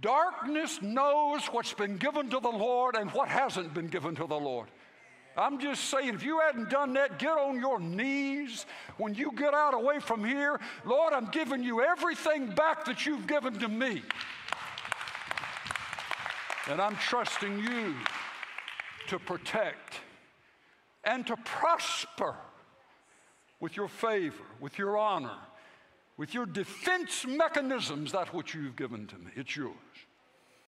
Darkness knows what's been given to the Lord and what hasn't been given to the Lord. I'm just saying, if you hadn't done that, get on your knees when you get out away from here. Lord, I'm giving you everything back that you've given to me. And I'm trusting you to protect and to prosper with your favor, with your honor, with your defense mechanisms, that which you've given to me. It's yours.